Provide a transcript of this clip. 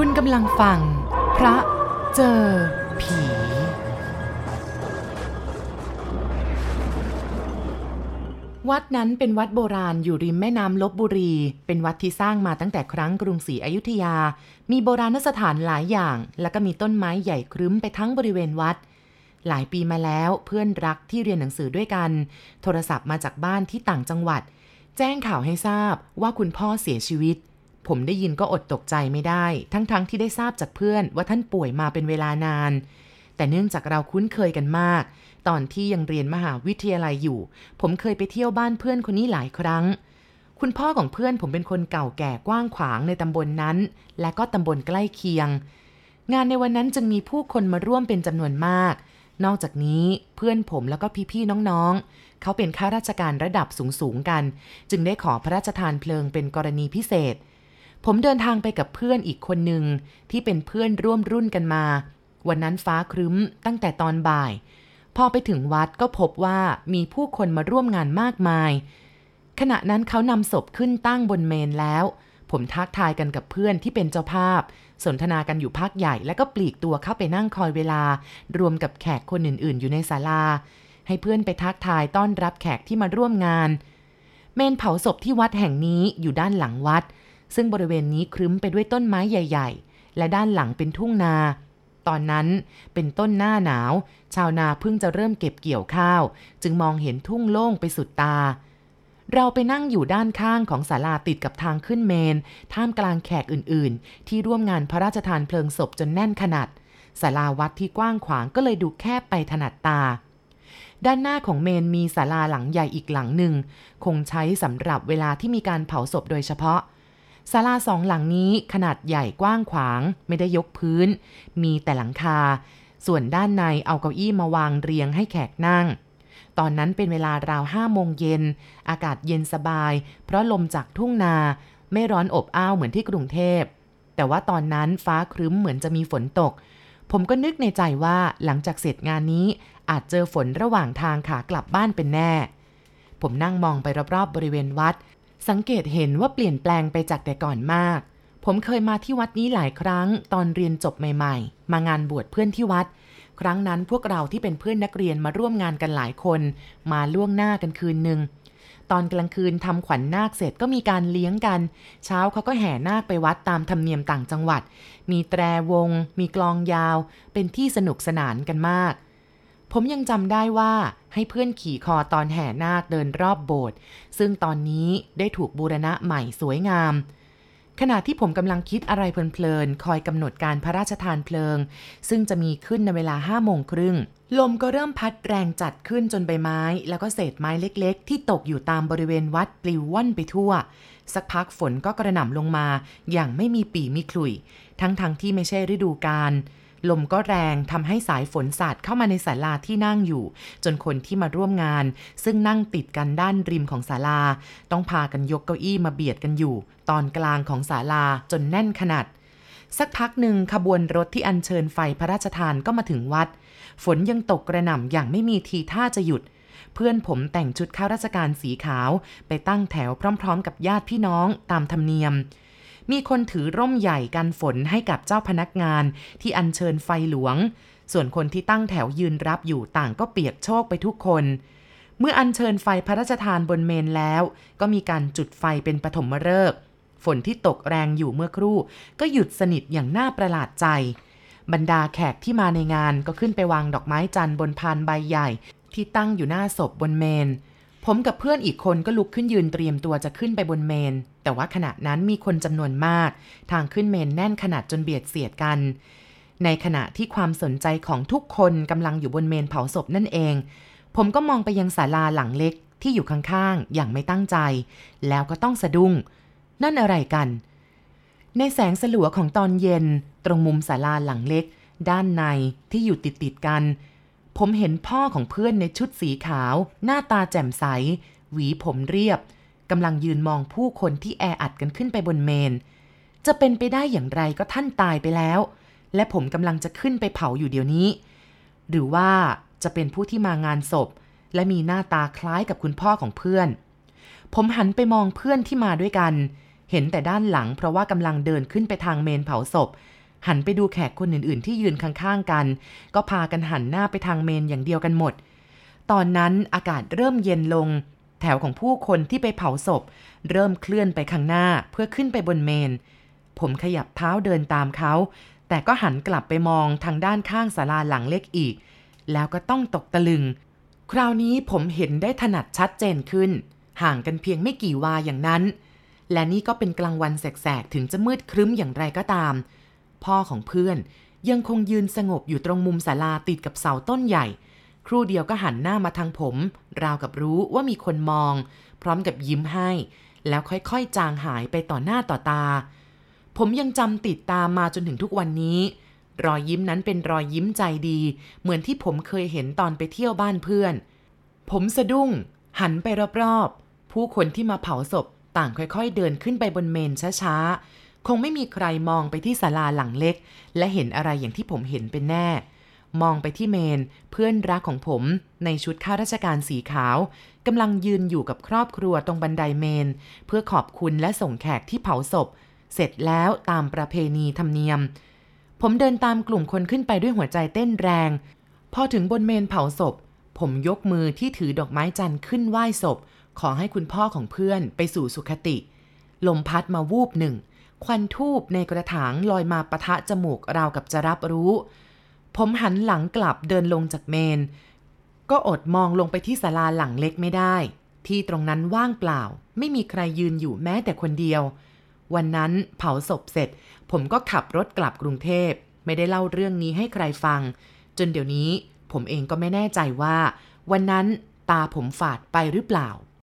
คุณกำลังฟัง พระเจอผี วัดนั้นเป็นวัดโบราณอยู่ริมแม่น้ำลบบุรี เป็นวัดที่สร้างมาตั้งแต่ครั้งกรุงศรีอยุธยา มีโบราณสถานหลายอย่าง แล้วก็มีต้นไม้ใหญ่ครึ้มไปทั้งบริเวณวัด หลายปีมาแล้วเพื่อนรักที่เรียนหนังสือด้วยกัน โทรศัพท์มาจากบ้านที่ต่างจังหวัด แจ้งข่าวให้ทราบว่าคุณพ่อเสียชีวิต ผมได้ยินก็อดตกใจไม่ได้ ทั้งๆทที่ได้ทราบจากเพื่อนว่าท่านป่วยมาเป็นเวลานาน แต่เนื่องจากเราคุ้นเคยกันมาก ตอนที่ยังเรียนมหาวิทยาลัยอยู่ ผมเคยไปเที่ยวบ้านเพื่อนคนนี้หลายครั้ง คุณพ่อของเพื่อนผมเป็นคนเก่าแก่กว้างขวางในตำบลนนั้น และก็ตำบลใกล้เคียง งานในวันนั้นจึงมีผู้คนมาร่วมเป็นจำนวนมาก นอกจากนี้เพื่อนผมแล้วก็พี่ๆน้องๆ เขาเป็นข้าราชการระดับสูงๆกัน จึงได้ขอพระราชทานเพลิงเป็นกรณีพิเศษ ผมเดินทางไปกับเพื่อนอีกคนหนึ่งที่เป็นเพื่อนร่วมรุ่นกันมา วันนั้นฟ้าครึ้มตั้งแต่ตอนบ่าย พอไปถึงวัดก็พบว่ามีผู้คนมาร่วมงานมากมาย ขณะนั้นเขานำศพขึ้นตั้งบนเมนแล้ว ผมทักทายกันกับเพื่อนที่เป็นเจ้าภาพ สนทนากันอยู่พักใหญ่แล้วก็ปลีกตัวเข้าไปนั่งคอยเวลา รวมกับแขกคนอื่น ๆ อยู่ในศาลา ให้เพื่อนไปทักทายต้อนรับแขกที่มาร่วมงาน เมนเผาศพที่วัดแห่งนี้อยู่ด้านหลังวัด ซึ่งบริเวณนี้ครึ้มไปด้วยต้นไม้ใหญ่ ๆ และด้านหลังเป็นทุ่งนา ตอนนั้นเป็นต้นหน้าหนาว ชาวนาเพิ่งจะเริ่มเก็บเกี่ยวข้าว จึงมองเห็นทุ่งโล่งไปสุดตา เราไปนั่งอยู่ด้านข้างของศาลาติดกับทางขึ้นเมน ท่ามกลางแขกอื่นๆ ที่ร่วมงานพระราชทานเพลิงศพจนแน่นขนาดศาลาวัดที่กว้างขวางก็เลยดูแคบไปถนัดตาด้านหน้าของเมนมีศาลาหลังใหญ่อีกหลังหนึ่ง คงใช้สำหรับเวลาที่มีการเผาศพโดยเฉพาะ ศาลาสองหลังนี้ขนาดใหญ่กว้างขวางไม่ได้ยกพื้น มีแต่หลังคา ส่วนด้านในเอาเก้าอี้มาวางเรียงให้แขกนั่ง ตอนนั้นเป็นเวลาราวห้าโมงเย็น อากาศเย็นสบาย เพราะลมจากทุ่งนาไม่ร้อนอบอ้าวเหมือนที่กรุงเทพ แต่ว่าตอนนั้นฟ้าครึ้มเหมือนจะมีฝนตก ผมก็นึกในใจว่าหลังจากเสร็จงานนี้อาจเจอฝนระหว่างทางขากลับบ้านเป็นแน่ ผมนั่งมองไปรอบๆบริเวณวัด สังเกตเห็นว่าเปลี่ยนแปลงไปจากแต่ก่อนมาก ผมเคยมาที่วัดนี้หลายครั้งตอนเรียนจบใหม่ ๆ มางานบวชเพื่อนที่วัด ครั้งนั้นพวกเราที่เป็นเพื่อนนักเรียนมาร่วมงานกันหลายคน มาล่วงหน้ากันคืนหนึ่งตอนกลางคืนทำขวัญนาคเสร็จก็มีการเลี้ยงกัน เช้าเขาก็แห่นาคไปวัดตามธรรมเนียมต่างจังหวัด มีแตรวง มีกลองยาว เป็นที่สนุกสนานกันมาก ผมยังจำได้ว่าให้เพื่อนขี่คอตอนแห่นาคเดินรอบโบสถ์ซึ่งตอนนี้ได้ถูกบูรณะใหม่สวยงาม ขณะที่ผมกำลังคิดอะไรเพลินๆ คอยกำหนดการพระราชทานเพลิง ซึ่งจะมีขึ้นในเวลาห้าโมงครึ่ง ลมก็เริ่มพัดแรงจัดขึ้นจนใบไม้ แล้วก็เศษไม้เล็กๆ ที่ตกอยู่ตามบริเวณวัดปลิวว่อนไปทั่ว สักพักฝนก็กระหน่ำลงมาอย่างไม่มีปีมีขลุ่ย ทั้งๆทที่ไม่ใช่ฤดูกาล ลมก็แรงทำให้สายฝนสาดเข้ามาในศาลาที่นั่งอยู่ จนคนที่มาร่วมงาน ซึ่งนั่งติดกันด้านริมของศาลา ต้องพากันยกเก้าอี้มาเบียดกันอยู่ ตอนกลางของศาลาจนแน่นขนาด สักพักหนึ่งขบวนรถที่อัญเชิญไฟพระราชทานก็มาถึงวัด ฝนยังตกกระหน่ำอย่างไม่มีทีท่าจะหยุดเพื่อนผมแต่งชุดข้าราชการสีขาว ไปตั้งแถวพร้อม ๆ กับญาติพี่น้องตามธรรมเนียม มีคนถือร่มใหญ่กันฝนให้กับเจ้าพนักงานที่อัญเชิญไฟหลวง ส่วนคนที่ตั้งแถวยืนรับอยู่ต่างก็เปียกโชกไปทุกคน เมื่ออัญเชิญไฟพระราชทานบนเมนแล้ว ก็มีการจุดไฟเป็นปฐมฤกษ์ฝนที่ตกแรงอยู่เมื่อครู่ ก็หยุดสนิทอย่างน่าประหลาดใจ บรรดาแขกที่มาในงานก็ขึ้นไปวางดอกไม้จันทร์บนพานใบใหญ่ ที่ตั้งอยู่หน้าศพบนเมน ผมกับเพื่อนอีกคนก็ลุกขึ้นยืนเตรียมตัวจะขึ้นไปบนเมน แต่ว่าขณะนั้นมีคนจำนวนมาก ทางขึ้นเมนแน่นขนาดจนเบียดเสียดกัน ในขณะที่ความสนใจของทุกคนกำลังอยู่บนเมนเผาศพนั่นเอง ผมก็มองไปยังศาลาหลังเล็กที่อยู่ข้างๆ อย่างไม่ตั้งใจ แล้วก็ต้องสะดุ้ง นั่นอะไรกัน ในแสงสลัวของตอนเย็น ตรงมุมศาลาหลังเล็ก ด้านในที่อยู่ติดติดๆกัน ผมเห็นพ่อของเพื่อนในชุดสีขาว หน้าตาแจ่มใส หวีผมเรียบกำลังยืนมองผู้คนที่แออัดกันขึ้นไปบนเมน จะเป็นไปได้อย่างไรก็ท่านตายไปแล้ว และผมกำลังจะขึ้นไปเผาอยู่เดี๋ยวนี้ หรือว่าจะเป็นผู้ที่มางานศพ และมีหน้าตาคล้ายกับคุณพ่อของเพื่อน ผมหันไปมองเพื่อนที่มาด้วยกัน เห็นแต่ด้านหลังเพราะว่ากำลังเดินขึ้นไปทางเมนเผาศพ หันไปดูแขกคนอื่นๆ ที่ยืนข้างๆกัน ก็พากันหันหน้าไปทางเมนอย่างเดียวกันหมด ตอนนั้นอากาศเริ่มเย็นลง แถวของผู้คนที่ไปเผาศพ เริ่มเคลื่อนไปข้างหน้าเพื่อขึ้นไปบนเมน ผมขยับเท้าเดินตามเขา แต่ก็หันกลับไปมองทางด้านข้างศาลาหลังเล็กอีก แล้วก็ต้องตกตะลึง คราวนี้ผมเห็นได้ถนัดชัดเจนขึ้น ห่างกันเพียงไม่กี่วาอย่างนั้นและนี่ก็เป็นกลางวันแสกๆ ถึงจะมืดครึ้มอย่างไรก็ตาม พ่อของเพื่อน ยังคงยืนสงบอยู่ตรงมุมศาลาติดกับเสาต้นใหญ่ ครู่เดียวก็หันหน้ามาทางผม ราวกับรู้ว่ามีคนมอง พร้อมกับยิ้มให้ แล้วค่อยๆ จางหายไปต่อหน้าต่อตา ผมยังจำติดตามมาจนถึงทุกวันนี้ รอยยิ้มนั้นเป็นรอยยิ้มใจดี เหมือนที่ผมเคยเห็นตอนไปเที่ยวบ้านเพื่อน ผมสะดุ้ง หันไปรอบๆ ผู้คนที่มาเผาศพต่างค่อยๆ เดินขึ้นไปบนเมนช้าๆ คงไม่มีใครมองไปที่ศาลาหลังเล็ก และเห็นอะไรอย่างที่ผมเห็นเป็นแน่ มองไปที่เมนเพื่อนรักของผม ในชุดข้าราชการสีขาวกำลังยืนอยู่กับครอบครัวตรงบันไดเมน เพื่อขอบคุณและส่งแขกที่เผาศพ เสร็จแล้วตามประเพณีธรรมเนียม ผมเดินตามกลุ่มคนขึ้นไปด้วยหัวใจเต้นแรง พอถึงบนเมนเผาศพ ผมยกมือที่ถือดอกไม้จันทร์ขึ้นไหว้ศพ ขอให้คุณพ่อของเพื่อนไปสู่สุคติ ลมพัดมาวูบหนึ่ง ควันทูบในกระถางลอยมาปะทะจมูกราวกับจะรับรู้ ผมหันหลังกลับเดินลงจากเมน ก็อดมองลงไปที่ศาลาหลังเล็กไม่ได้ ที่ตรงนั้นว่างเปล่า ไม่มีใครยืนอยู่แม้แต่คนเดียว วันนั้นเผาศพเสร็จ ผมก็ขับรถกลับกรุงเทพ ไม่ได้เล่าเรื่องนี้ให้ใครฟัง จนเดี๋ยวนี้ผมเองก็ไม่แน่ใจว่า วันนั้นตาผมฝาดไปหรือเปล่า